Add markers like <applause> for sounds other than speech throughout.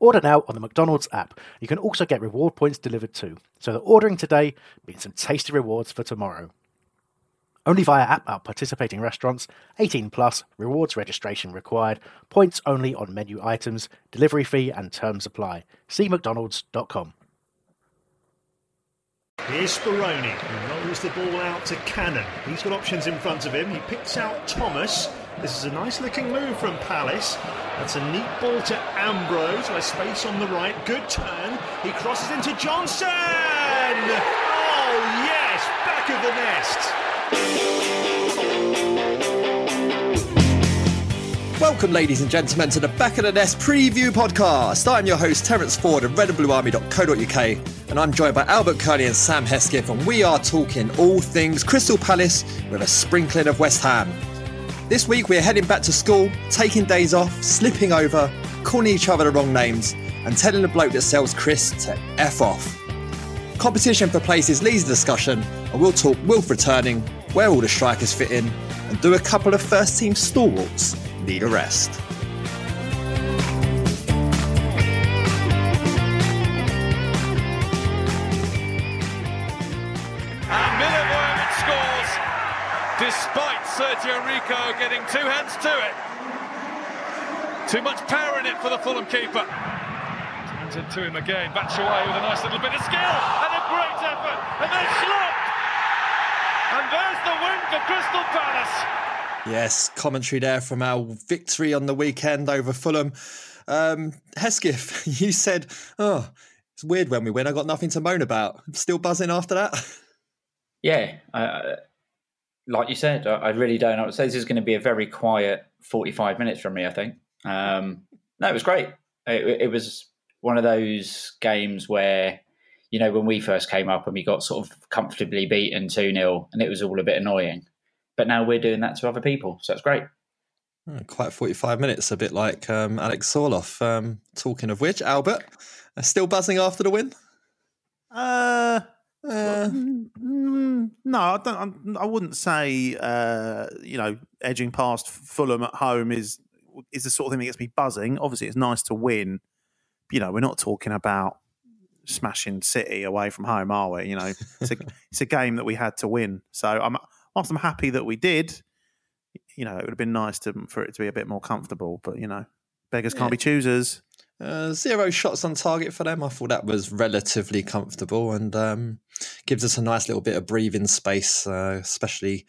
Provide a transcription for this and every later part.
Order now on the McDonald's app. You can also get reward points delivered too, so that ordering today means some tasty rewards for tomorrow. Only via app at participating restaurants, 18 plus, rewards registration required, points only on menu items, delivery fee and terms apply. See McDonald's.com. Here's Speroni, who rolls the ball out to Cannon. He's got options in front of him. He picks out Thomas. This is a nice looking move from Palace. That's a neat ball to Ambrose, with space on the right. Good turn. He crosses into Johnson. Oh, yes, back of the nest. Welcome, ladies and gentlemen, to the Back of the Nest preview podcast. I'm your host, Terence Ford of redandbluearmy.co.uk, and I'm joined by Albert Kearney and Sam Hesketh, and we are talking all things Crystal Palace with a sprinkling of West Ham. This week we're heading back to school, taking days off, slipping over, calling each other the wrong names, and telling the bloke that sells Chris to F off. Competition for places leads the discussion, and we'll talk Wilf returning, where all the strikers fit in, and do a couple of first team stalwarts need a rest. Getting two hands to it. Too much power in it for the Fulham keeper. Turns it to him again. Batshuayi with a nice little bit of skill and a great effort. And then Schlupp. And there's the win for Crystal Palace. Yes, commentary there from our victory on the weekend over Fulham. Um, Hesketh, <laughs> you said, oh, it's weird when we win. I got nothing to moan about. Still buzzing after that? Yeah, uh, like you said, I, I really don't know what to say. This is going to be a very quiet 45 minutes from me, I think. Um, no, it was great. It, it, was one of those games where, you know, when we first came up and we got sort of comfortably beaten 2 0 and it was all a bit annoying. But now we're doing that to other people. So it's great. Oh, quite 45 minutes, a bit like um, Alex Sorloth. Um, talking of which, Albert, uh, still buzzing after the win? Uh, uh, mm, no, I don't. I wouldn't say uh, you know edging past Fulham at home is is the sort of thing that gets me buzzing. Obviously, it's nice to win. You know, we're not talking about smashing City away from home, are we? You know, it's a, <laughs> it's a game that we had to win. So I'm whilst I'm happy that we did. You know, it would have been nice to for it to be a bit more comfortable, but you know, beggars yeah. can't be choosers. Uh, zero shots on target for them. I thought that was relatively comfortable and um, gives us a nice little bit of breathing space, uh, especially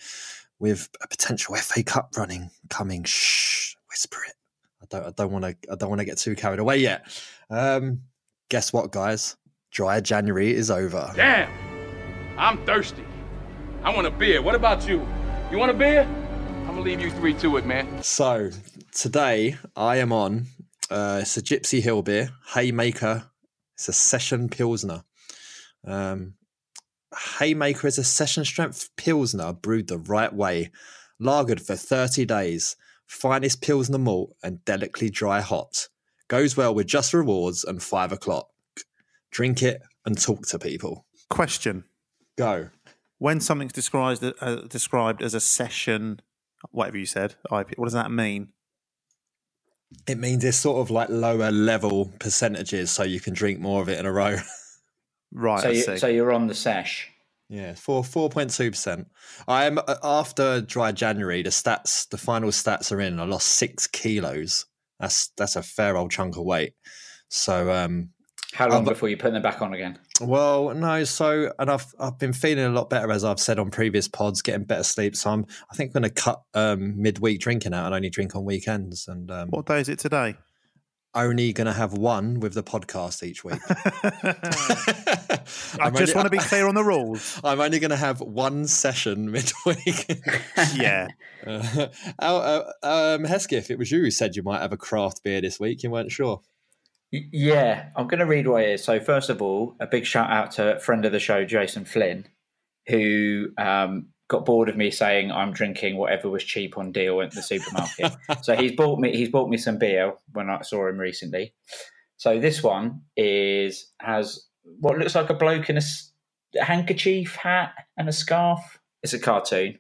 with a potential FA Cup running coming. Shh, whisper it. I don't. I don't want to. I don't want to get too carried away yet. Um, guess what, guys? Dry January is over. Damn, I'm thirsty. I want a beer. What about you? You want a beer? I'm gonna leave you three to it, man. So today I am on uh, it's a Gipsy Hill beer, Haymaker. It's a session pilsner. Um, Haymaker is a session strength pilsner brewed the right way, lagered for 30 days, finest pilsner malt and delicately dry hopped. Goes well with just rewards and five o'clock. Drink it and talk to people. Question. Go. When something's described uh, described as a session, whatever you said, IP, what does that mean? It means it's sort of like lower level percentages, so you can drink more of it in a row. <laughs> right. So, you, so you're on the sesh. Yeah, four four point two percent. I am uh, after dry January. The stats, the final stats are in. I lost six kilos. That's that's a fair old chunk of weight. So um, How long I've- before you put them back on again? Well, no. So, and I've I've been feeling a lot better as I've said on previous pods, getting better sleep. So I'm I think I'm going to cut um, midweek drinking out and only drink on weekends, and um, What day is it today? only going to have one with the podcast each week. <laughs> <laughs> I just only- want to be clear on the rules. <laughs> I'm only going to have one session midweek. Yeah. Uh, uh, um, Hesketh, it was you who said you might have a craft beer this week. You weren't sure. Yeah, I'm going to read what it is. So, first of all, a big shout out to a friend of the show, Jason Flynn, who um, got bored of me saying I'm drinking whatever was cheap on deal at the supermarket. <laughs> so he's bought me he's bought me some beer when I saw him recently. So this one is has what looks like a bloke in a handkerchief, hat, and a scarf. It's a cartoon.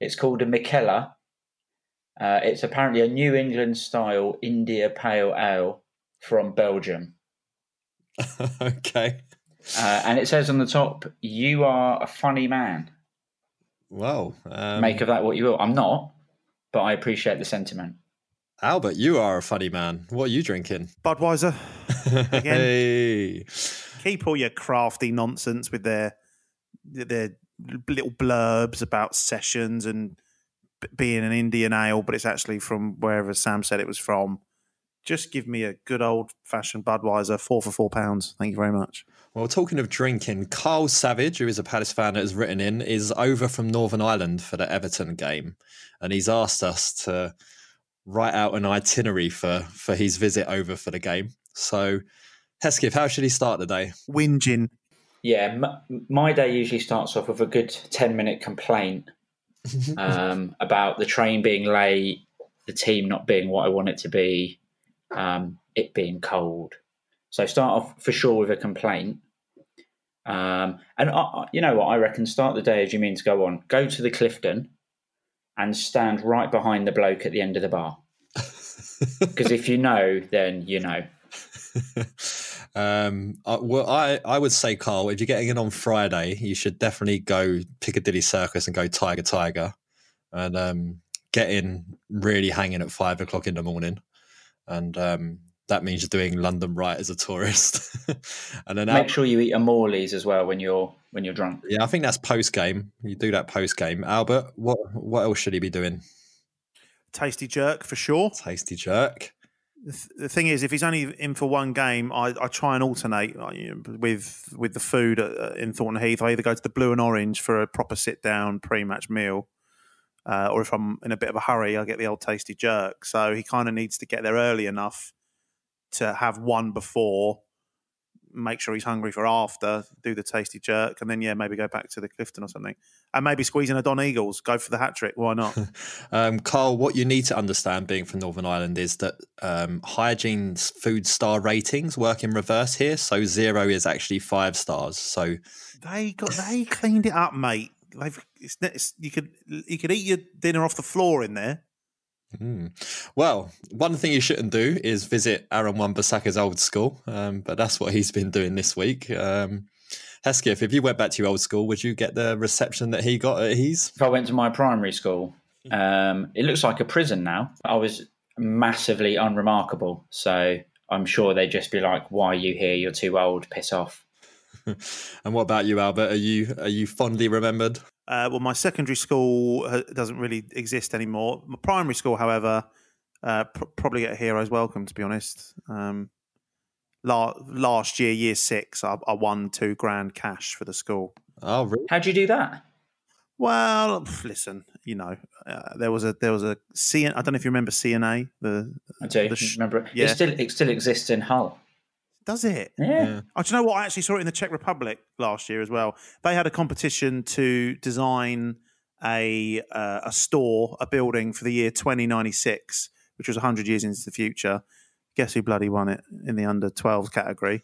It's called a Mikkeller. Uh, it's apparently a New England style India Pale Ale from Belgium. <laughs> okay. Uh, and it says on the top, "You are a funny man." Well, um, Make of that what you will. I'm not, but I appreciate the sentiment. Albert, you are a funny man. What are you drinking? Budweiser. <laughs> Again. Hey. Keep all your crafty nonsense with their their little blurbs about sessions and being an Indian ale, but it's actually from wherever Sam said it was from. Just give me a good old fashioned Budweiser, four for four pounds. Thank you very much. Well, talking of drinking, Carl Savage, who is a Palace fan that has written in, is over from Northern Ireland for the Everton game. And he's asked us to write out an itinerary for, for his visit over for the game. So, Hesketh, how should he start the day? Whinging. Yeah, m- my day usually starts off with a good 10 minute complaint <laughs> um, about the train being late, the team not being what I want it to be, um, it being cold. So start off for sure with a complaint. Um, and I, you know what? I reckon start the day as you mean to go on. Go to the Clifton and stand right behind the bloke at the end of the bar. <laughs> Because if you know, then you know. <laughs> Um, I, well, I, I would say, Carl, if you're getting in on Friday, you should definitely go Piccadilly Circus and go Tiger Tiger and um, get in really hanging at five o'clock in the morning. And um, that means you're doing London right as a tourist. <laughs> and then Make out, sure you eat a Morley's as well when you're when you're drunk. yeah, I think that's post game. You do that post game. Albert, what what else should he be doing? Tasty jerk for sure. Tasty jerk. The, th- the thing is, if he's only in for one game, I, I try and alternate uh, you know, with with the food at, in Thornton Heath. I either go to the Blue and Orange for a proper sit down pre match meal, uh, or if I'm in a bit of a hurry, I get the old tasty jerk. So he kind of needs to get there early enough to have one before, make sure he's hungry for after, do the tasty jerk, and then yeah, maybe go back to the Clifton or something, and maybe squeeze in a Don Eagles, go for the hat trick. Why not? <laughs> Um, Carl, what you need to understand being from Northern Ireland is that um, hygiene's food star ratings work in reverse here. So zero is actually five stars. So They got they cleaned it up, mate. They've it's, it's you could you could eat your dinner off the floor in there. Mm. Well, one thing you shouldn't do is visit Aaron Wan-Bissaka's old school, um, but that's what he's been doing this week. Um, Hesketh, if you went back to your old school, would you get the reception that he got at his? If I went to my primary school, um, it looks like a prison now. I was massively unremarkable, so I'm sure they'd just be like, "Why are you here? You're too old. Piss off." <laughs> And what about you, Albert? Are you are you fondly remembered? Uh, well, my secondary school uh, doesn't really exist anymore. My primary school, however, uh, pr- probably get a hero's welcome. To be honest, um, la- last year, year six, I, I won two grand cash for the school. Oh, really? How'd you do that? Well, listen, you know, uh, there was a there was a CN. I don't know if you remember C&A. The I do the sh- remember. It yeah. still it still exists in Hull. Does it? Yeah. Oh, do you know what? I actually saw it in the Czech Republic last year as well. They had a competition to design a uh, a store, a building for the year 2096, which was 100 years into the future. Guess who bloody won it in the under 12 category?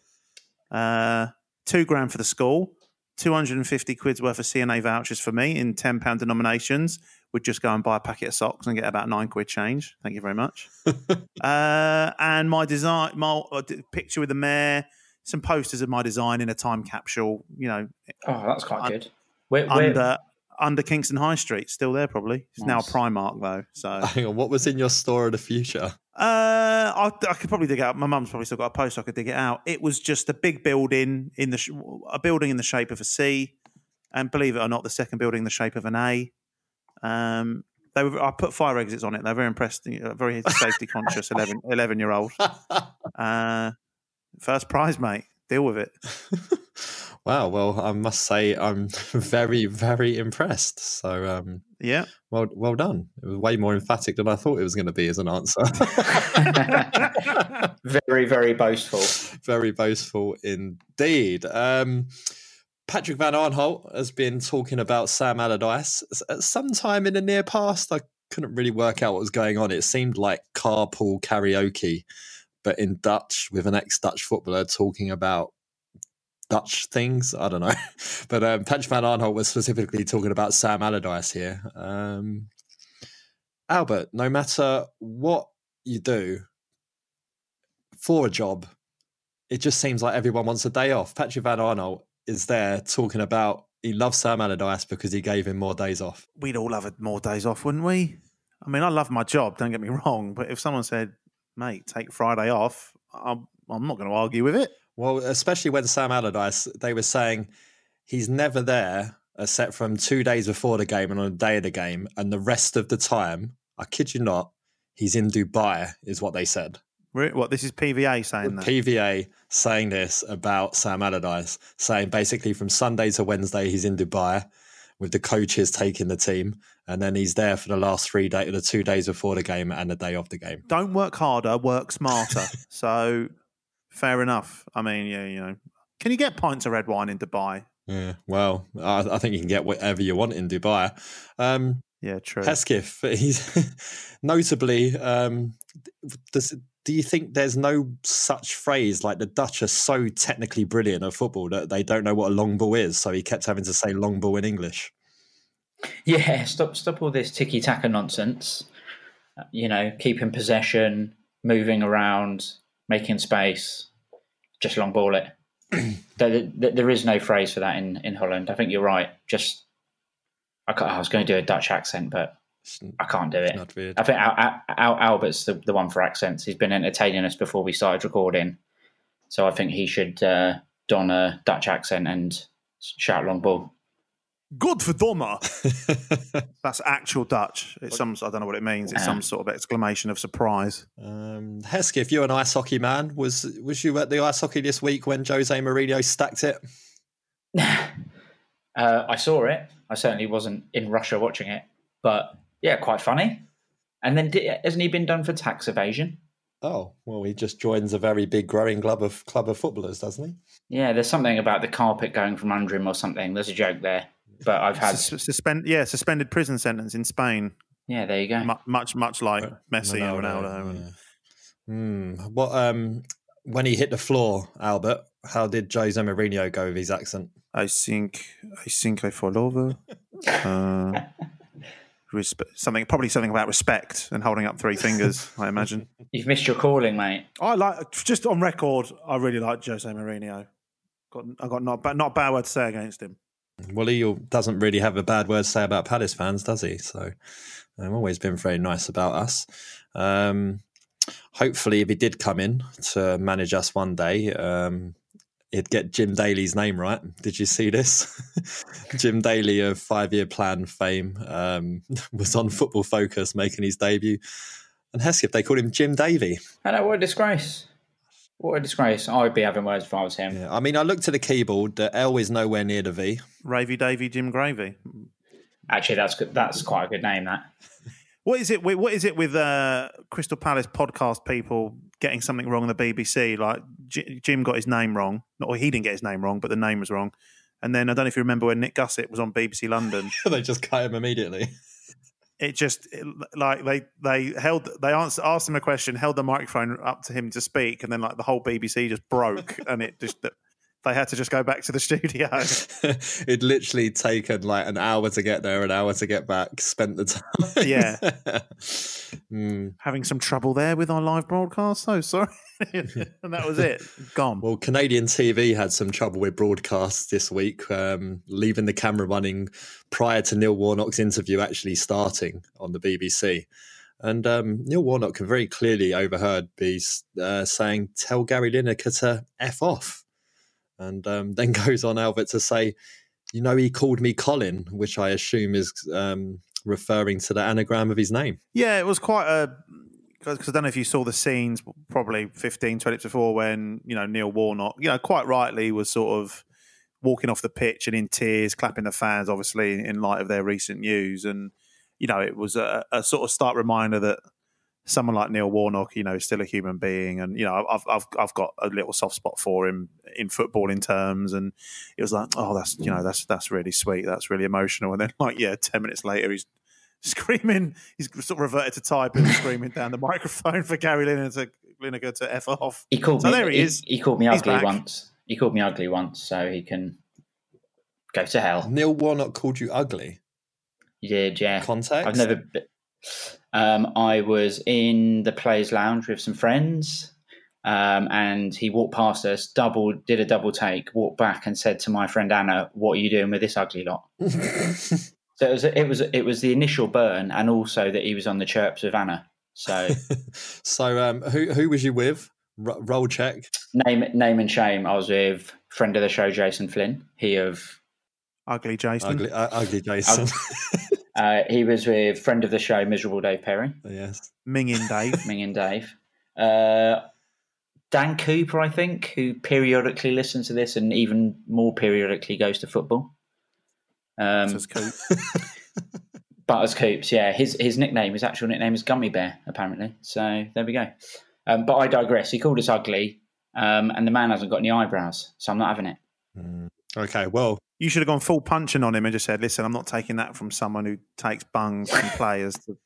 Uh, two grand for the school, 250 quid's worth of C&A vouchers for me in £10 denominations. Would just go and buy a packet of socks and get about nine quid change. Thank you very much. <laughs> uh, and my design, my uh, picture with the mayor, some posters of my design in a time capsule. You know, Oh, that's quite Un- good. Where, where, under under Kingston High Street, still there probably. It's now a Nice. Primark though. So uh, <laughs> Hang on, what was in your store of the future? I, I could probably dig out. My mum's probably still got a post. I could dig it out. It was just a big building in the sh- a building in the shape of a C, and believe it or not, the second building in the shape of an A. Um, they were. I put fire exits on it. They're very impressed. Very safety conscious <laughs> 11, 11 year old. Uh, first prize, mate. Deal with it. <laughs> Wow, well, I must say I'm <laughs> very, very impressed. So, um, Yeah. well, well done. It was way more emphatic than I thought it was going to be as an answer. Very, very boastful. very boastful indeed. Um, Patrick Van Aanholt has been talking about Sam Allardyce at some time in the near past. I couldn't really work out what was going on. It seemed like carpool karaoke, but in Dutch with an ex-Dutch footballer talking about Dutch things. I don't know. <laughs> But um, Patrick Van Aanholt was specifically talking about Sam Allardyce here. Um, Albert, no matter what you do for a job, it just seems like everyone wants a day off. Patrick Van Aanholt is there talking about he loves Sam Allardyce because he gave him more days off. We'd all have more days off, wouldn't we? I mean, I love my job. Don't get me wrong, but if someone said, "Mate, take Friday off," I'm, I'm not going to argue with it. Well, especially when Sam Allardyce, they were saying he's never there except from two days before the game and on the day of the game, and the rest of the time, I kid you not, he's in Dubai, is what they said. What this is PVA saying that. PVA saying this about Sam Allardyce, saying basically from Sunday to Wednesday he's in Dubai with the coaches taking the team, and then he's there for the last three days, the two days before the game and the day of the game. Don't work harder, work smarter. <laughs> so, fair enough. I mean, yeah, you know, can you get pints of red wine in Dubai? Yeah, well, I, I think you can get whatever you want in Dubai. Um, Yeah, true. Hesketh, he's <laughs> notably. Um, does, do you think there's no such phrase like the Dutch are so technically brilliant at football that they don't know what a long ball is? So he kept having to say long ball in English. Yeah, stop stop all this ticky taka nonsense. Uh, You know, keeping possession, moving around, making space. Just long ball it. <clears throat> there, there, there is no phrase for that in, in Holland. I think you're right. Just I, I was going to do a Dutch accent, but I can't do it. not weird. I think Al, Al, Al, Albert's the, the one for accents. He's been entertaining us before we started recording, so I think he should uh, don a Dutch accent and shout long ball. Godverdomme. <laughs> That's actual Dutch. It's some. I don't know what it means. It's some sort of exclamation of surprise. Um, if you're an ice hockey man. Was was you at the ice hockey this week when Jose Mourinho stacked it? <laughs> Uh, I saw it. I certainly wasn't in Russia watching it, but yeah, quite funny. And then hasn't he been done for tax evasion? Oh well, he just joins a very big growing club of club of footballers, doesn't he? Yeah, there's something about the carpet going from under him or something. There's a joke there, but I've had Sus- suspend. Yeah, suspended prison sentence in Spain. yeah. There you go. Mu- much, much like Messi and Ronaldo, Ronaldo. And, Hmm. What um when he hit the floor, Albert? How did Jose Mourinho go with his accent? I think. I think I fall over. <laughs> Uh, respe- something probably something about respect and holding up three fingers. <laughs> I imagine. You've missed your calling, mate. I like just on record. I really like Jose Mourinho. Got I got not ba- not a bad word to say against him. Well, he doesn't really have a bad word to say about Palace fans, does he? So I've always been very nice about us. Um, hopefully, if he did come in to manage us one day, um, he'd get Jim Daly's name right. Did you see this? <laughs> Jim Daly of Five Year Plan fame um, <laughs> was on Football Focus making his debut. And Hesketh, they called him Jim Davy. I know what a disgrace. What a disgrace. I would be having words if I was him. Yeah, I mean, I looked at the keyboard. The L is nowhere near the V. Ravy Davy Jim Gravy. Actually, that's good. That's quite a good name. That. <laughs> What is it? with- What is it with uh, Crystal Palace podcast people getting something wrong on the BBC? Like Jim got his name wrong, not or he didn't get his name wrong, but the name was wrong. And then I don't know if you remember when Nick Gussett was on BBC London. <laughs> they just cut him immediately. It just it, like they they held they answer, asked him a question, held the microphone up to him to speak, and then like the whole BBC just broke, and it just they had to just go back to the <laughs> studio. <laughs> It'd literally taken like an hour to get there, an hour to get back. Spent the <laughs> time. Yeah. Mm. Having some trouble there with our live broadcast. So sorry. and that was it. Gone. Well, Canadian TV had some trouble with broadcasts this week, um, leaving the camera running prior to Neil Warnock's interview actually starting on the BBC. And um, Neil Warnock can very clearly overheard be uh, saying, "Tell Gary Lineker to f off," and um, <laughs> then goes on Albert to say, "You know, he called me Colin," which I assume is um, referring to the anagram of his name. Yeah, it was quite a because I don't know if you saw the scenes probably 15, 20 minutes before when, you know, Neil Warnock, you know, quite rightly was sort of walking off the pitch and in tears, clapping the fans, obviously, in light of their recent news. And, you know, it was a, a sort of stark reminder that someone like Neil Warnock, you know, is still a human being. And, you know, I've, I've, I've got a little soft spot for him in footballing terms. And it was like, oh, that's, you know, that's, that's really sweet. That's really emotional. And then, <laughs> like, yeah, 10 minutes later, he's, screaming. He's sort of reverted to type and screaming down the microphone for Gary Lineker to, Lineker to f off. He called so me. there he, he, is. He called me He's ugly back. once. He called me ugly once, so he can go to hell. Neil Warnock called you ugly. He did, yeah. Context? I've never. be- Um, I was in the players' lounge with some friends, um, and he walked past us, double did a double take, walked back, and said to my friend Anna, "What are you doing with this ugly lot?" <laughs> so it was it was it was the initial burn, and also that he was on the chirps with Anna. So <laughs> So, um, who who was you with? R- roll check. name name and shame. I was with friend of the show, Jason Flynn. He of Ugly Jason. Ugly, uh, ugly Jason. <laughs> uh, he was with friend of the show, miserable Dave Perry. yes. Minging <laughs> Dave. Ming and Dave. Uh, Dan Cooper, I think, who periodically listens to this and even more periodically goes to football. Um, Says Coop. <laughs> Butters Coops, yeah. His his nickname, his actual nickname is Gummy Bear, apparently. So there we go. Um, but I digress. He called us ugly, um, and the man hasn't got any eyebrows, so I'm not having it. Okay. Well, You should have gone full punching on him and just said, listen, I'm not taking that from someone who takes bungs from <laughs> players. To...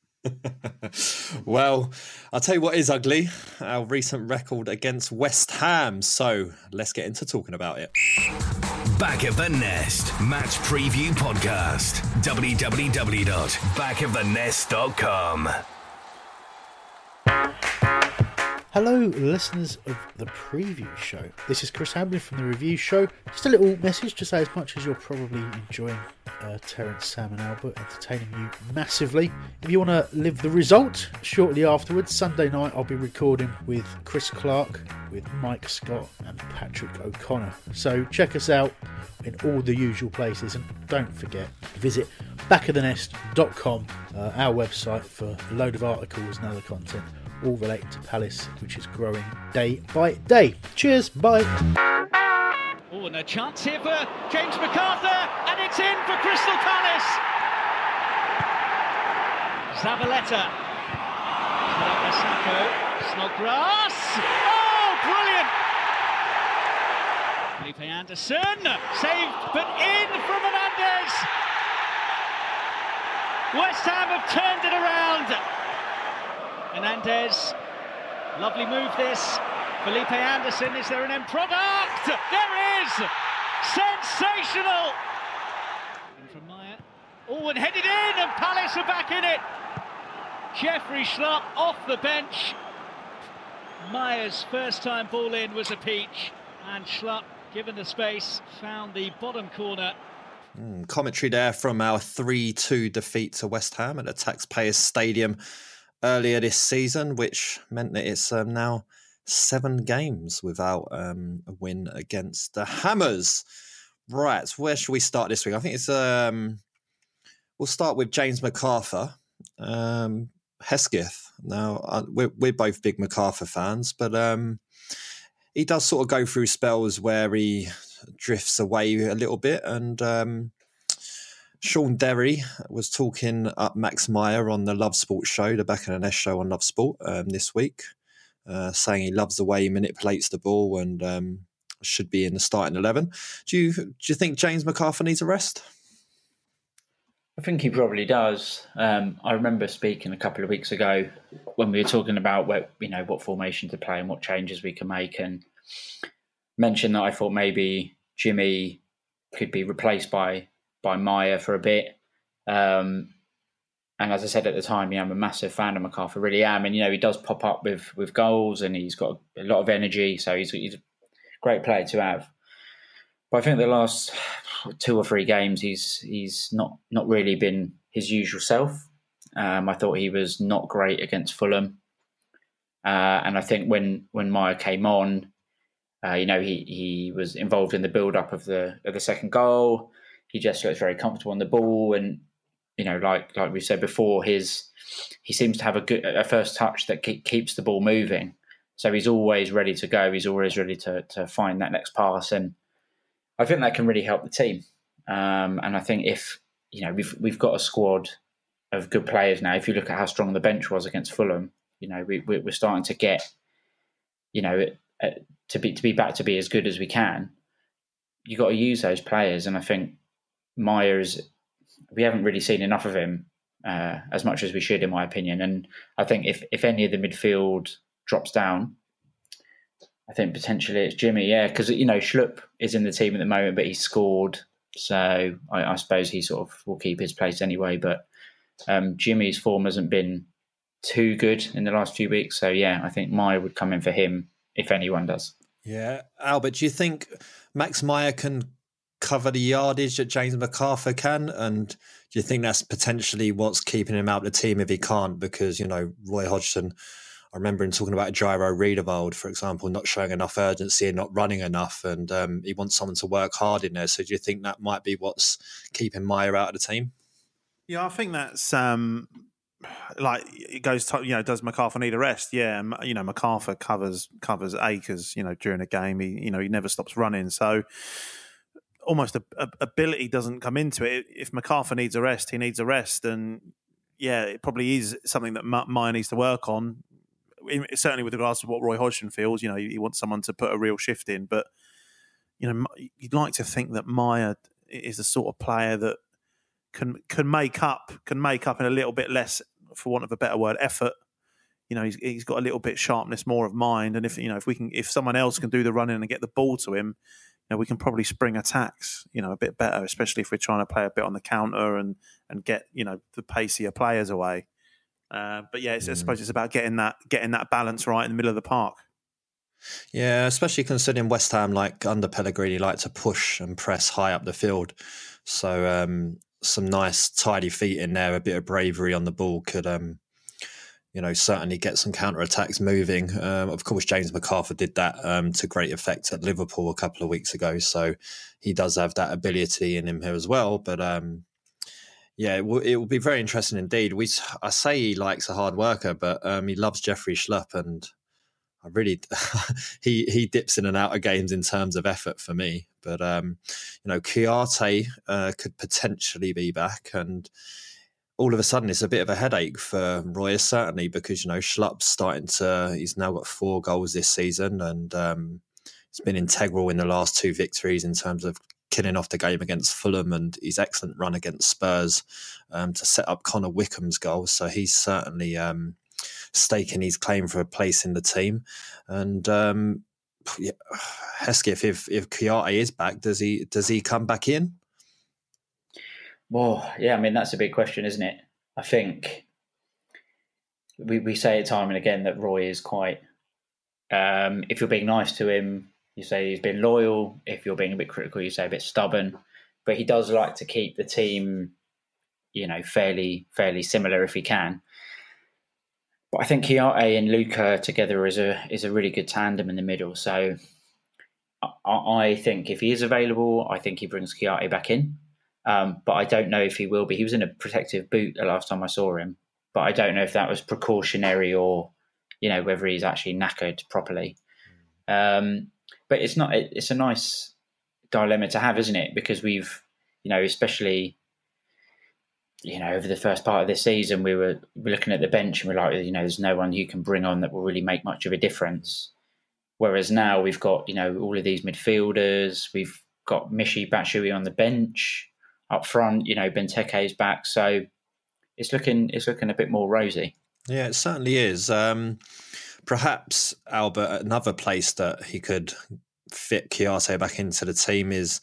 <laughs> well, I'll tell you what is ugly. Our recent record against West Ham. So let's get into talking about it. Back of the Nest Match Preview Podcast. www.backofthenest.com. Hello, listeners of the preview show. This is Chris Hamlin from the review show. Just a little message to say, as much as you're probably enjoying uh, Terence, Sam, and Albert entertaining you massively, if you want to live the result shortly afterwards, Sunday night I'll be recording with Chris Clark, with Mike Scott, and Patrick O'Connor. So check us out in all the usual places, and don't forget visit backofthenest.com, uh, our website for a load of articles and other content all related to Palace, which is growing day by day. Cheers, bye. Oh, and a chance here for James McArthur, and it's in for Crystal Palace. Zabaleta. Sako. Snodgrass. Oh, brilliant! Felipe Anderson. Saved, but in from Hernandez. West Ham have turned it around. Hernandez. Lovely move this. Felipe Anderson, is there an end product? There is! Sensational! In from Meyer. Oh, and headed in, and Palace are back in it. Jeffrey Schlupp off the bench. Meyer's first time ball in was a peach, and Schlupp, given the space, found the bottom corner. Mm, commentary there from our 3 2 defeat to West Ham at the Taxpayers Stadium earlier this season, which meant that it's um, now seven games without um, a win against the Hammers. Right, where should we start this week? I think it's um, we'll start with James McArthur, um, Hesketh. Now uh, we're we're both big McArthur fans, but um, he does sort of go through spells where he drifts away a little bit, and um, Sean Derry was talking up Max Meyer on the Love Sport show, the Back the Nest show on Love Sport um, this week, uh, saying he loves the way he manipulates the ball and um, should be in the starting eleven. Do you do you think James McArthur needs a rest? I think he probably does. Um, I remember speaking a couple of weeks ago when we were talking about what you know what formation to play and what changes we can make, and mentioned that I thought maybe Jimmy could be replaced by by Meyer for a bit. Um, and as I said at the time, know, I'm a massive fan of McArthur, really am. And you know, he does pop up with with goals, and he's got a lot of energy, so he's he's a great player to have. But I think the last two or three games, he's he's not not really been his usual self. Um, I thought he was not great against Fulham, uh, and I think when when Meyer came on, uh, you know, he he was involved in the build up of the of the second goal. He just looks very comfortable on the ball, and you know, like like we said before, his he seems to have a good a first touch that keeps the ball moving. So he's always ready to go. He's always ready to to find that next pass, and I think that can really help the team. Um, and I think if you know we've we've got a squad of good players now. If you look at how strong the bench was against Fulham, you know we, we're starting to get you know to be to be back to be as good as we can. You got to use those players, and I think Myers we haven't really seen enough of him uh, as much as we should, in my opinion. And I think if if any of the midfield drops down, I think potentially it's Jimmy. Yeah, because you know Schlupp is in the team at the moment, but he scored, so I, I, suppose he sort of will keep his place anyway. But um, Jimmy's form hasn't been too good in the last few weeks, so yeah, I think Meyer would come in for him if anyone does. Yeah, Albert, do you think Max Meyer can cover the yardage that James McArthur can? And do you think that's potentially what's keeping him out of the team if he can't? Because, you know, Roy Hodgson, I remember him talking about Jairo Riedewald, for example, not showing enough urgency and not running enough. And um, he wants someone to work hard in there. So do you think that might be what's keeping Meyer out of the team? Yeah, I think that's um, like it goes. To, you know, does McArthur need a rest? Yeah, you know, McArthur covers covers acres. You know, during a game, he you know he never stops running. So almost a, a, ability doesn't come into it. If McArthur needs a rest, he needs a rest, and yeah, it probably is something that Meyer needs to work on. certainly, with regards to what Roy Hodgson feels, you know, he wants someone to put a real shift in. But you know, you'd like to think that Meyer is the sort of player that can can make up can make up in a little bit less, for want of a better word, effort. You know, he's he's got a little bit sharpness, more of mind, and if you know if we can if someone else can do the running and get the ball to him, you know, we can probably spring attacks, you know, a bit better, especially if we're trying to play a bit on the counter and and get you know the pacier players away. Uh, but yeah, mm. I suppose it's about getting that getting that balance right in the middle of the park. Yeah, especially considering West Ham, like under Pellegrini, like to push and press high up the field. So um, some nice tidy feet in there, a bit of bravery on the ball could um, you know, certainly get some counter attacks moving. Um, of course, James McArthur did that um, to great effect at Liverpool a couple of weeks ago, so he does have that ability in him here as well. But um, yeah, it will, it will, be very interesting indeed. We, I say he likes a hard worker, but um, he loves Jeffrey Schlupp, and I really <laughs> he he dips in and out of games in terms of effort for me. But um, you know, Kouyaté uh, could potentially be back, and all of a sudden it's a bit of a headache for Roy, certainly because you know Schlupp's starting to. He's now got four goals this season, and um, it's been integral in the last two victories in terms of killing off the game against Fulham and his excellent run against Spurs um, to set up Connor Wickham's goal. So he's certainly um, staking his claim for a place in the team. And um, <sighs> yeah, <sighs> Hesketh, if if Kouyaté is back, does he does he come back in? Well, yeah, I mean that's a big question, isn't it? I think we we say it time and again that Roy is quite. Um, if you're being nice to him, you say he's been loyal. If you're being a bit critical, you say a bit stubborn. But he does like to keep the team, you know, fairly fairly similar if he can. But I think Kouyaté and Luka together is a is a really good tandem in the middle. So I, I think if he is available, I think he brings Kouyaté back in. Um, but I don't know if he will be. He was in a protective boot the last time I saw him, but I don't know if that was precautionary or, you know, whether he's actually knackered properly. Um, but it's not. It's a nice dilemma to have, isn't it? Because we've, you know, especially, you know, over the first part of this season, we were, looking at the bench and we're like, you know, there's no one you can bring on that will really make much of a difference. Whereas now we've got, you know, all of these midfielders. We've got Michy Batshuayi on the bench up front. You know, Benteke is back, so it's looking it's looking a bit more rosy. Yeah, it certainly is. Um, perhaps Albert, another place that he could fit Kouyaté back into the team is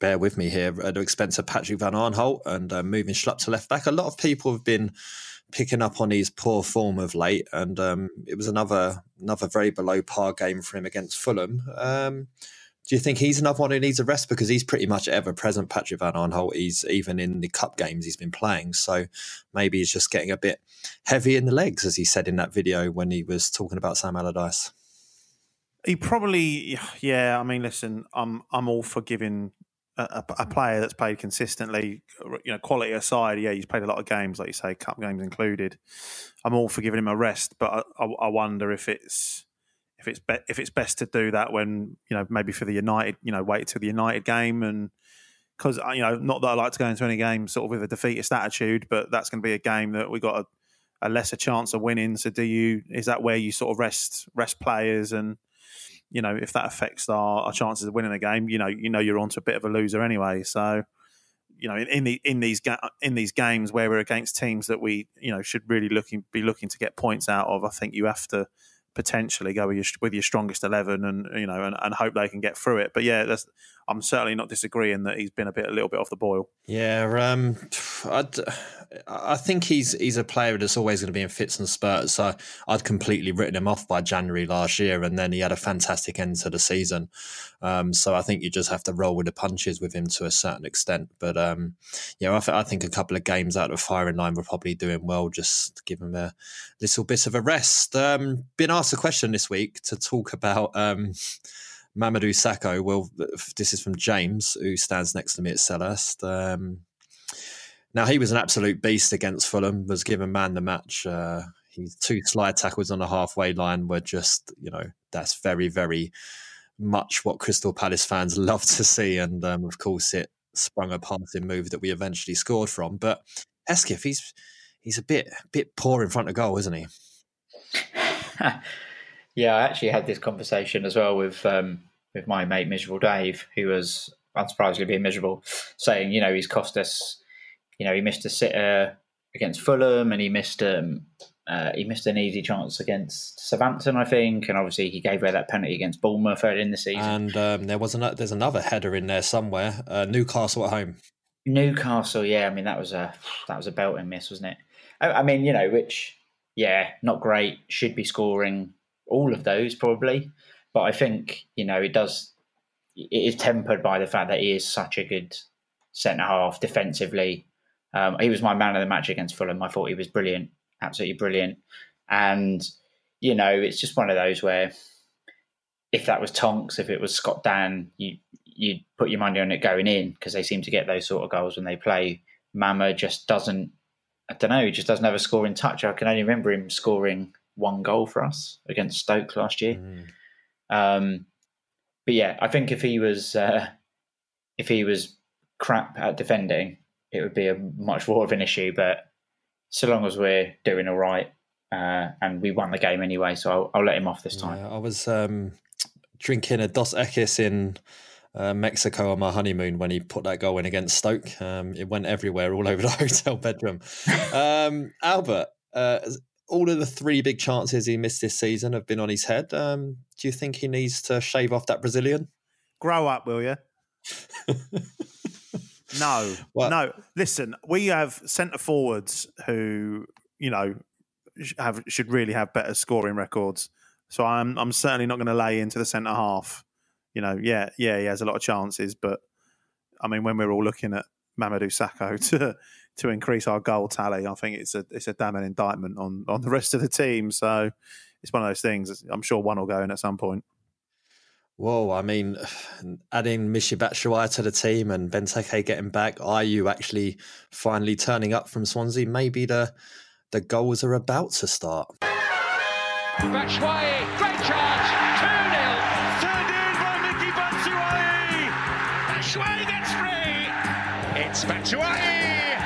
bear with me here at the expense of Patrick Van Aanholt and uh, moving Schlupp to left back. A lot of people have been picking up on his poor form of late, and um, it was another another very below par game for him against Fulham. Um, do you think he's another one who needs a rest because he's pretty much ever present, Patrick Van Aanholt? He's even in the cup games he's been playing, so maybe he's just getting a bit heavy in the legs, as he said in that video when he was talking about Sam Allardyce. He probably, yeah. I mean, listen, I'm I'm all for giving a, a, player that's played consistently, you know, quality aside, yeah, he's played a lot of games, like you say, cup games included. I'm all for giving him a rest, but I, I, I wonder if it's if it's be, if it's best to do that when you know maybe for the United, you know, wait till the United game and because uh, you know, not that I like to go into any game sort of with a defeatist attitude, but that's going to be a game that we got a, a lesser chance of winning. So, do you is that where you sort of rest rest players and you know, if that affects our, our chances of winning a game, you know, you know, you're onto a bit of a loser anyway. So, you know, in, in the in these ga- in these games where we're against teams that we you know should really looking be looking to get points out of, I think you have to potentially go with your, with your strongest eleven and you know and, and hope they can get through it. But yeah, I'm certainly not disagreeing that he's been a bit a little bit off the boil. Yeah, um, I'd, I think he's he's a player that's always going to be in fits and spurts. So I'd completely written him off by January last year, and then he had a fantastic end to the season. Um, so I think you just have to roll with the punches with him to a certain extent. But um, yeah, I, th- I, think a couple of games out of firing line were probably doing well. Just give him a little bit of a rest. Um, been a question this week to talk about. Um, Mamadou Sakho. Well, this is from James, who stands next to me at Selhurst. Um, now he was an absolute beast against Fulham. Was given man the match. Uh, he two slide tackles on the halfway line were just, you know, that's very, very much what Crystal Palace fans <laughs> love to see. And um, of course, it sprung a passing move that we eventually scored from. But Hesketh, he's he's a bit bit poor in front of goal, isn't he? <laughs> yeah, I actually had this conversation as well with um, with my mate Miserable Dave, who was unsurprisingly being miserable, saying, you know, he's cost us you know, he missed a sitter against Fulham, and he missed um, uh, he missed an easy chance against Southampton, I think, and obviously he gave away that penalty against Bournemouth early in the season. And um, there was an, there's another header in there somewhere. Uh, Newcastle at home. Newcastle, yeah, I mean that was a that was a belting miss, wasn't it? I, I mean, you know, which yeah, not great. Should be scoring all of those probably, but I think you know it does. It is tempered by the fact that he is such a good centre half defensively um, he was my man of the match against Fulham. I thought he was brilliant, absolutely brilliant. And you know, it's just one of those where if that was Tonks, if it was Scott Dann, you you'd put your money on it going in because they seem to get those sort of goals when they play. Mama just doesn't. I don't know. He just doesn't have a scoring touch. I can only remember him scoring one goal for us against Stoke last year. Mm. Um, but yeah, I think if he was uh, if he was crap at defending, it would be a much more of an issue. But so long as we're doing all right, uh, and we won the game anyway, so I'll, I'll let him off this time. Yeah, I was um, drinking a Dos Equis in uh, Mexico on my honeymoon when he put that goal in against Stoke. Um, it went everywhere, all over the <laughs> hotel bedroom. um, Albert, uh, all of the three big chances he missed this season have been on his head. Um, do you think he needs to shave off that Brazilian? Grow up, will you? <laughs> No, what? no. Listen, we have centre forwards who you know have should really have better scoring records. So I'm I'm certainly not going to lay into the centre half. You know, yeah, yeah, he has a lot of chances, but I mean, when we're all looking at Mamadou Sakho <laughs> to to increase our goal tally, I think it's a it's a damning indictment on on the rest of the team. So it's one of those things. I'm sure one will go in at some point. Whoa, I mean, adding Michy Batshuayi to the team and Benteke getting back, are you actually finally turning up from Swansea? Maybe the the goals are about to start. Batshuayi, great charge, Batshuayi.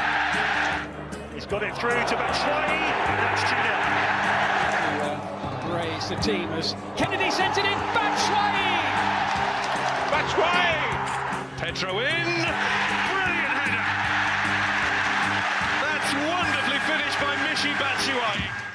He's got it through to Batshuayi, and that's 2 0. Raise the team as Kenedy sent it in. Batshuayi Batshuayi! Pedro in. Brilliant header. That's wonderfully finished by Michy Batshuayi.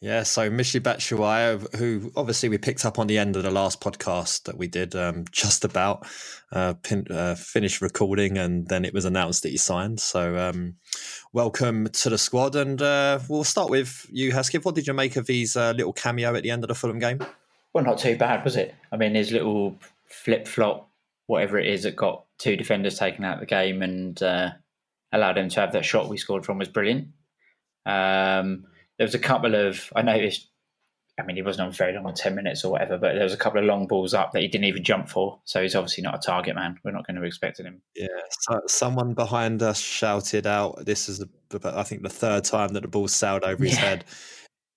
Yeah, so Michy Batshuayi, who obviously we picked up on the end of the last podcast that we did, um, just about uh, pin, uh, finished recording, and then it was announced that he signed. So, um, welcome to the squad, and uh, we'll start with you, Hesketh. What did you make of his uh, little cameo at the end of the Fulham game? Well, not too bad, was it? I mean, his little flip flop, whatever it is, that got two defenders taken out of the game and uh, allowed him to have that shot we scored from was brilliant. Um, there was a couple of I noticed. I mean, he wasn't on very long, on ten minutes or whatever, but there was a couple of long balls up that he didn't even jump for. So he's obviously not a target man. We're not going to be expecting him. Yeah, so someone behind us shouted out. This is, the, I think, the third time that the ball sailed over his yeah. head.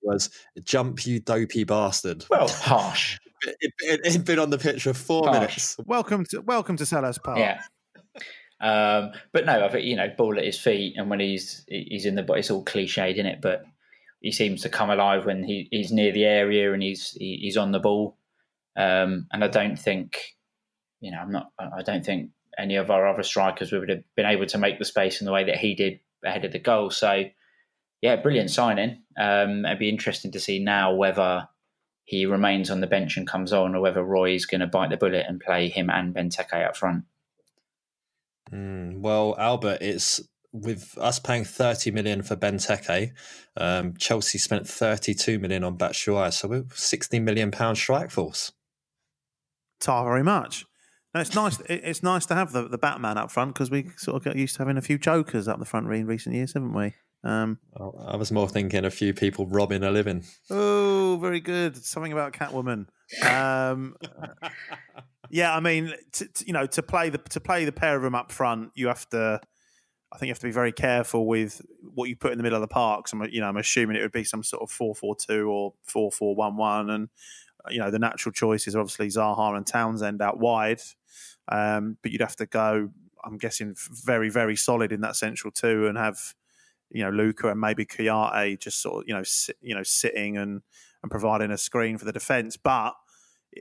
Was jump, you dopey bastard. Well, harsh. it, had it, been on the pitch for four harsh. minutes. Welcome to welcome to Selhurst Park. Yeah. Um, but no, I think you know, ball at his feet, and when he's he's in the, it's all cliched in it, but he seems to come alive when he, he's near the area and he's he, he's on the ball. Um, and I don't think, you know, I'm not. I don't think any of our other strikers would have been able to make the space in the way that he did ahead of the goal. So, yeah, brilliant signing. Um, it'd be interesting to see now whether he remains on the bench and comes on, or whether Roy's going to bite the bullet and play him and Benteke up front. Mm, well, Albert, it's with us paying 30 million for Benteke, um, Chelsea spent 32 million on Batshuayi, so we're 60 million pound strike force. Tar very much. No, it's nice. It's nice to have the, the Batman up front because we sort of got used to having a few jokers up the front in recent years, haven't we? Um, I was more thinking a few people robbing a living. Oh, very good. Something about Catwoman. Um, <laughs> yeah, I mean, to, to, you know, to play the to play the pair of them up front, you have to I think you have to be very careful with what you put in the middle of the park. So I'm, you know, I'm assuming it would be some sort of four-four-two or four-four-one-one, and you know, the natural choice is obviously Zaha and Townsend out wide. Um, but you'd have to go, I'm guessing, very, very solid in that central two, and have you know Luka and maybe Kouyaté just sort of you know you know sitting and and providing a screen for the defence, but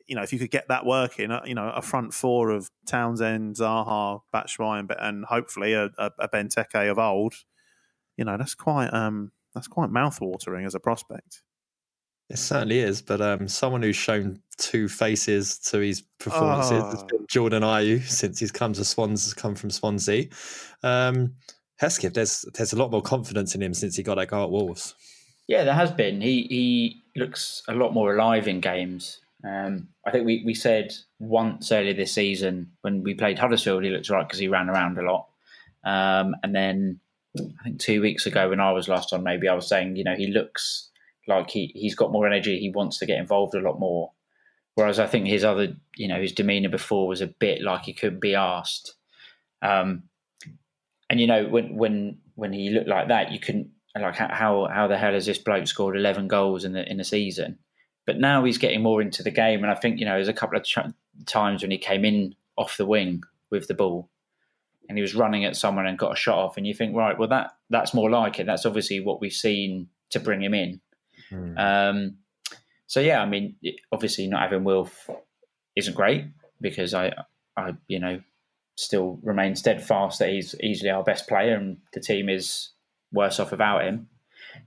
you know, if you could get that working, uh, you know, a front four of Townsend, Zaha, Batshuayi, and, and hopefully a, a, a Benteke of old, you know, that's quite um, that's quite mouthwatering as a prospect. It certainly is, but um, someone who's shown two faces to his performances oh. has been Jordan Ayew since he's come to Swans, come from Swansea. Um, Hesketh, there's there's a lot more confidence in him since he got that goal at Wolves. Yeah, there has been. He he looks a lot more alive in games. Um, I think we, we said once earlier this season when we played Huddersfield, he looked right because he ran around a lot. Um, and then I think two weeks ago when I was last on, maybe I was saying, you know, he looks like he, he's got more energy. He wants to get involved a lot more. Whereas I think his other, you know, his demeanour before was a bit like he couldn't be asked. Um, and you know, when when when he looked like that, you couldn't like how how the hell has this bloke scored eleven goals in the in a season? But now he's getting more into the game, and I think you know there's a couple of times when he came in off the wing with the ball, and he was running at someone and got a shot off, and you think, right, well that that's more like it. That's obviously what we've seen to bring him in. Hmm. Um, so yeah, I mean, obviously not having Wilf isn't great because I, I you know, still remain steadfast that he's easily our best player, and the team is worse off without him.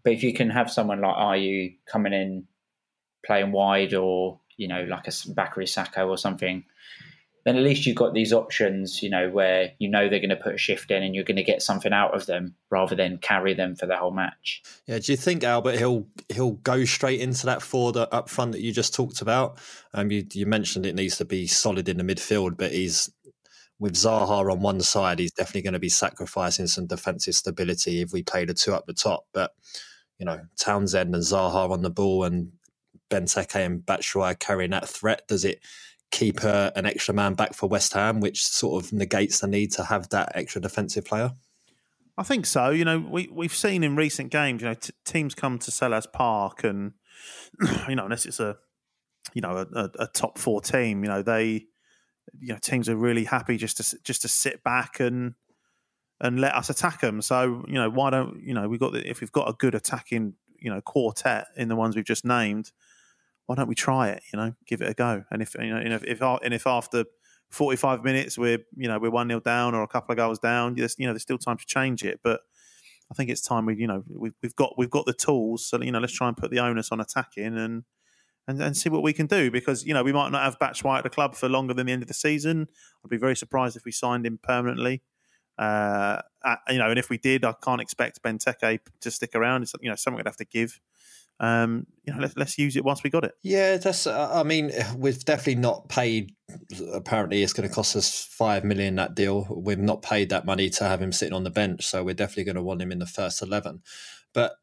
But if you can have someone like Ayew coming in playing wide or you know like a Bakary Sako or something, then at least you've got these options, you know, where you know they're going to put a shift in and you're going to get something out of them rather than carry them for the whole match. Yeah, do you think Albert he'll he'll go straight into that forward up front that you just talked about? Um, you you mentioned it needs to be solid in the midfield, but he's with Zaha on one side, he's definitely going to be sacrificing some defensive stability if we play the two up the top. But you know, Townsend and Zaha on the ball and Benteke and Batshuayi carrying that threat? Does it keep uh, an extra man back for West Ham, which sort of negates the need to have that extra defensive player? I think so. You know, we we've seen in recent games, you know, t- teams come to Selhurst Park, and <clears throat> you know, unless it's a you know a, a, top four team, you know, they you know teams are really happy just to just to sit back and and let us attack them. So you know, why don't you know we've got the, if we've got a good attacking you know quartet in the ones we've just named, why don't we try it? You know, give it a go. And if you know, if, if and if after 45 minutes we're you know we're one 0 down or a couple of goals down, there's you know there's still time to change it. But I think it's time we, you know, we've we've got we've got the tools. So you know, let's try and put the onus on attacking and and, and see what we can do because you know we might not have Batshuayi at the club for longer than the end of the season. I'd be very surprised if we signed him permanently. Uh, uh, you know, and if we did, I can't expect Benteke to stick around. It's you know something we'd have to give. Um, you know, let's let's use it once we got it. Yeah, that's. Uh, I mean, we've definitely not paid. Apparently, it's going to cost us five million that deal. We've not paid that money to have him sitting on the bench, so we're definitely going to want him in the first eleven. But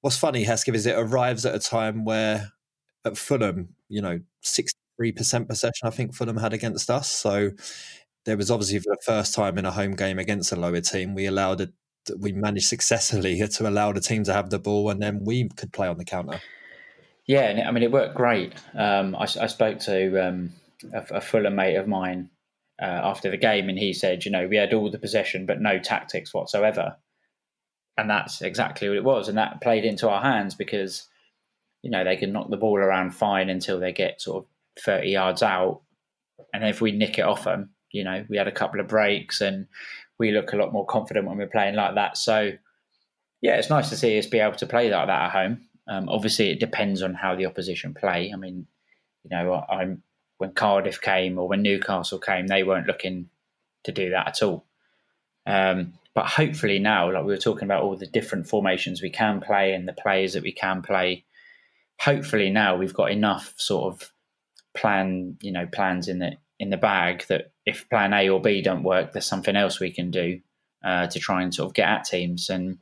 what's funny, Hesketh, is it arrives at a time where at Fulham, you know, sixty three percent possession. I think Fulham had against us, so there was obviously for the first time in a home game against a lower team, we allowed We managed successfully <laughs> to allow the team to have the ball, and then we could play on the counter. Yeah, I mean, it worked great. Um, I, I, spoke to um, a, a Fulham mate of mine uh, after the game, and he said, you know, we had all the possession, but no tactics whatsoever. And that's exactly what it was. And that played into our hands because, you know, they can knock the ball around fine until they get sort of 30 yards out. And if we nick it off them, you know, we had a couple of breaks and we look a lot more confident when we're playing like that. So, yeah, it's nice to see us be able to play like that at home. Um, obviously, it depends on how the opposition play. I mean, you know, I'm when Cardiff came or when Newcastle came, they weren't looking to do that at all. Um, but hopefully now, like we were talking about all the different formations we can play and the players that we can play, hopefully now we've got enough sort of plan, you know, plans in the in the bag that if plan A or B don't work, there's something else we can do uh, to try and sort of get at teams. And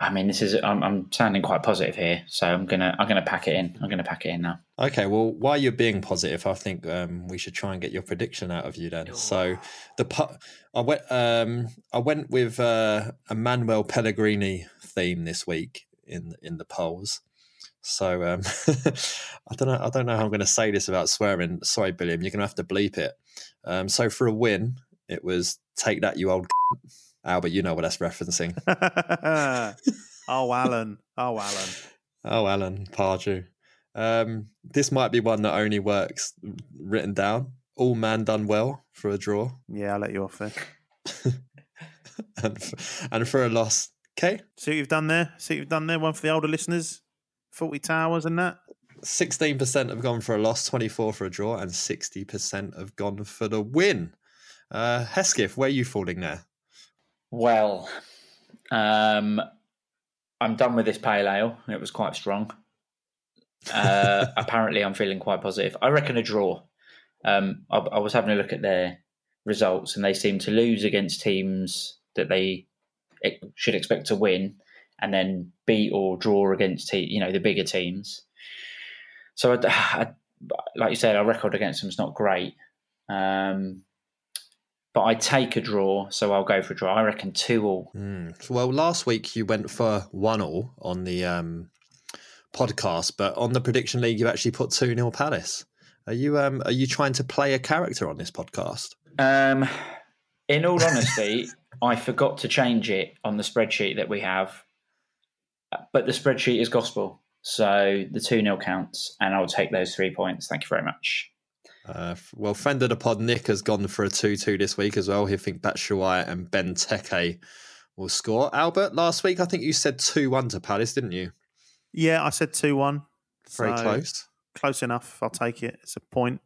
I mean, this is I'm, I'm, sounding quite positive here, so I'm gonna I'm gonna pack it in. I'm gonna pack it in now. Okay, well, while you're being positive, I think um, we should try and get your prediction out of you then. So the I went um, I went with uh, a Manuel Pellegrini theme this week in in the polls. So um, <laughs> I don't know. I don't know how I'm going to say this without swearing. Sorry, Billiam. You're going to have to bleep it. Um, so for a win, it was take that, you old <laughs> Albert. You know what that's referencing. <laughs> oh, Alan. Oh, Alan. Oh, Alan Pardew. Um, this might be one that only works written down. All man done well for a draw. Yeah, I'll let you off there. and, for, and for a loss, okay. See what you've done there. See what you've done there. One for the older listeners. Fawlty Towers and that. 16% have gone for a loss, 24 for a draw, and 60% have gone for the win. Uh, Hesketh, where are you falling there? Well, um, I'm done with this pale ale. It was quite strong. Uh, <laughs> apparently, I'm feeling quite positive. I reckon a draw. Um, I, I, was having a look at their results, and they seem to lose against teams that they should expect to win, and then beat or draw against te- you know the bigger teams. So, I, I, like you said, our record against them is not great. Um, but I take a draw, so I'll go for a draw. I reckon two all. Mm. Well, last week you went for one all on the um, podcast, but on the prediction league you actually put two 0 Palace. Are you um, are you trying to play a character on this podcast? Um, in all honesty, <laughs> I forgot to change it on the spreadsheet that we have but the spreadsheet is gospel. So the 2 0 counts, and I'll take those three points. Thank you very much. Uh, well, friend of the pod, Nick, has gone for a 2 2 this week as well. He think Batshuayi and Benteke will score. Albert, last week I think you said 2 1 to Palace, didn't you? Yeah, I said 2 1. Very so close. Close enough. I'll take it. It's a point.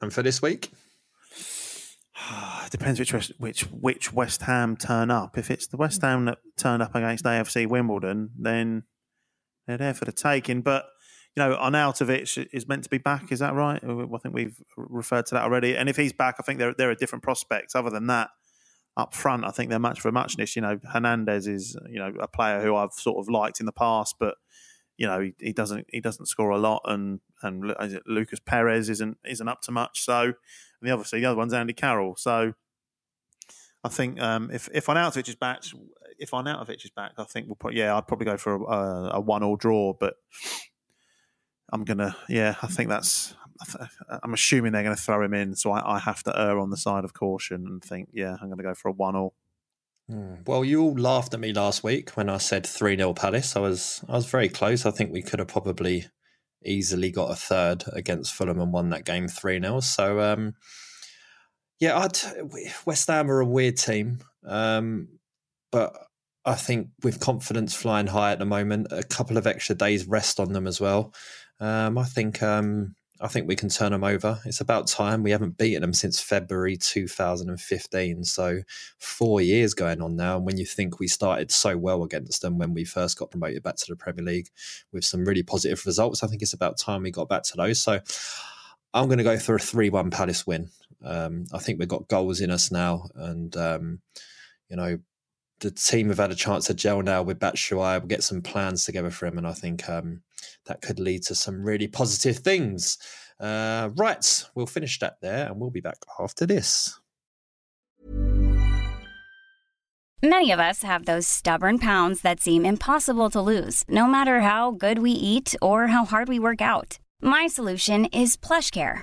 And for this week? <sighs> it depends which West, which which West Ham turn up. If it's the West mm. Ham that turn up against AFC Wimbledon, then they're there for the taking. But you know, Arnautovic is meant to be back. Is that right? I think we've referred to that already. And if he's back, I think there there are different prospects. Other than that, up front, I think they're much for muchness. You know, Hernandez is you know a player who I've sort of liked in the past, but you know he, he doesn't he doesn't score a lot, and and Lucas Perez isn't isn't up to much. So and the obviously the other one's Andy Carroll. So I think um, if if Arnautovic is back, if Arnautovic is back, I think we'll probably yeah, I'd probably go for a, a one all draw. But I'm gonna yeah, I think that's I'm assuming they're going to throw him in, so I, I, have to err on the side of caution and think yeah, I'm going to go for a one all. Hmm. Well, you all laughed at me last week when I said three 0 Palace. I was I was very close. I think we could have probably easily got a third against Fulham and won that game 3 0. So, um, yeah, I'd, West Ham are a weird team. Um, but I think with confidence flying high at the moment, a couple of extra days rest on them as well. Um, I think um, I think we can turn them over. It's about time. We haven't beaten them since February 2015, so four years going on now. And when you think we started so well against them when we first got promoted back to the Premier League with some really positive results, I think it's about time we got back to those. So I'm going to go for a 3 1 Palace win. Um, I think we've got goals in us now. And, um, you know, the team have had a chance to gel now with Batshuayi. We'll get some plans together for him. And I think um, that could lead to some really positive things. Uh, right, we'll finish that there and we'll be back after this. Many of us have those stubborn pounds that seem impossible to lose, no matter how good we eat or how hard we work out. My solution is PlushCare.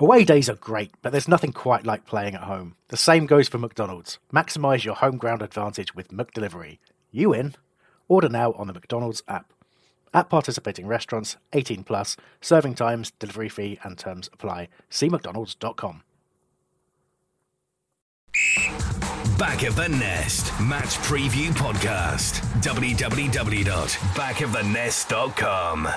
Away days are great, but there's nothing quite like playing at home. The same goes for McDonald's. Maximise your home ground advantage with McDelivery. You in? Order now on the McDonald's app. At participating restaurants, 18 plus, serving times, delivery fee, and terms apply. See McDonald's.com. Back of the Nest Match Preview Podcast. www.backofthenest.com.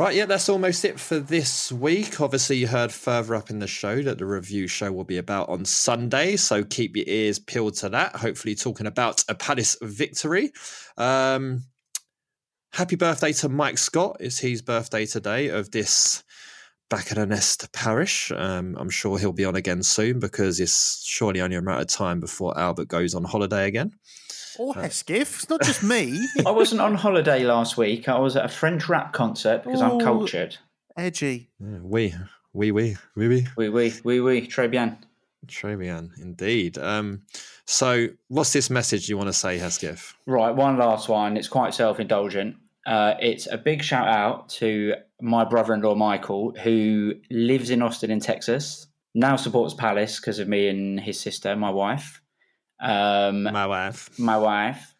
Right, yeah, that's almost it for this week. Obviously, you heard further up in the show that the review show will be about on Sunday, so keep your ears peeled to that. Hopefully, talking about a Palace victory. Um, happy birthday to Mike Scott! It's his birthday today of this Back of the Nest parish. Um, I'm sure he'll be on again soon because it's surely only a matter of time before Albert goes on holiday again. Or Hesketh. It's not just me. <laughs> I wasn't on holiday last week. I was at a French rap concert because I'm cultured. Edgy. Yeah, we, we, we, we, we. Oui, oui, oui, oui. Très bien. Très indeed. Um, so, what's this message you want to say, Hesketh? Right, one last one. It's quite self indulgent. Uh, it's a big shout out to my brother in law, Michael, who lives in Austin, in Texas, now supports Palace because of me and his sister, my wife. Um, my wife. My wife.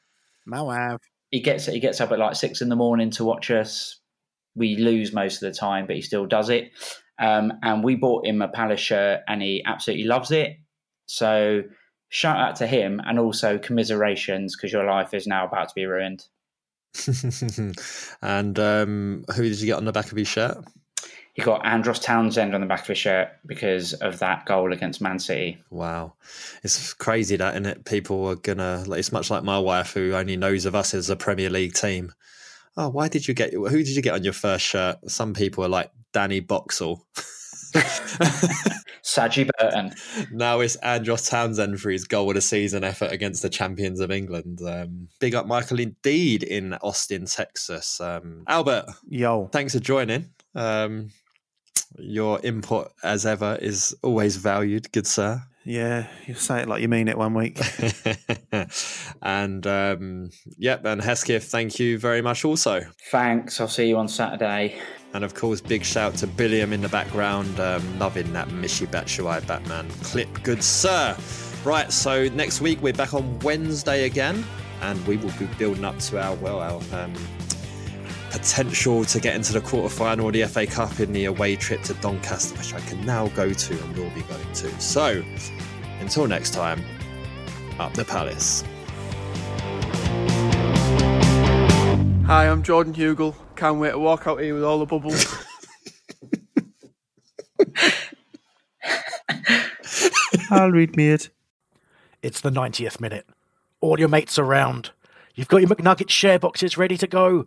My wife. He gets he gets up at like six in the morning to watch us. We lose most of the time, but he still does it. Um, and we bought him a Palace shirt, and he absolutely loves it. So shout out to him, and also commiserations because your life is now about to be ruined. <laughs> and um, who did you get on the back of his shirt? He got Andros Townsend on the back of his shirt because of that goal against Man City. Wow, it's crazy that, isn't it? People are gonna. Like, it's much like my wife, who only knows of us as a Premier League team. Oh, why did you get? Who did you get on your first shirt? Some people are like Danny Boxall. <laughs> Sagi Burton. now it's Andros Townsend for his goal of the season effort against the champions of England. Um, big up Michael indeed in Austin, Texas. Um, Albert, yo, thanks for joining. Um, your input, as ever, is always valued, good sir. Yeah, you say it like you mean it one week. <laughs> <laughs> and um, yep, and Hesketh, thank you very much also. Thanks. I'll see you on Saturday. And of course, big shout to Billiam in the background, um, loving that Michy Batshuayi Batman clip. Good sir. Right, so next week we're back on Wednesday again, and we will be building up to our well, our um, potential to get into the quarterfinal of the FA Cup in the away trip to Doncaster, which I can now go to and will be going to. So, until next time, up the Palace. Hi, I'm Jordan Hugel. Can't wait to walk out here with all the bubbles. <laughs> I'll read me it. It's the 90th minute. All your mates around. You've got your McNugget share boxes ready to go.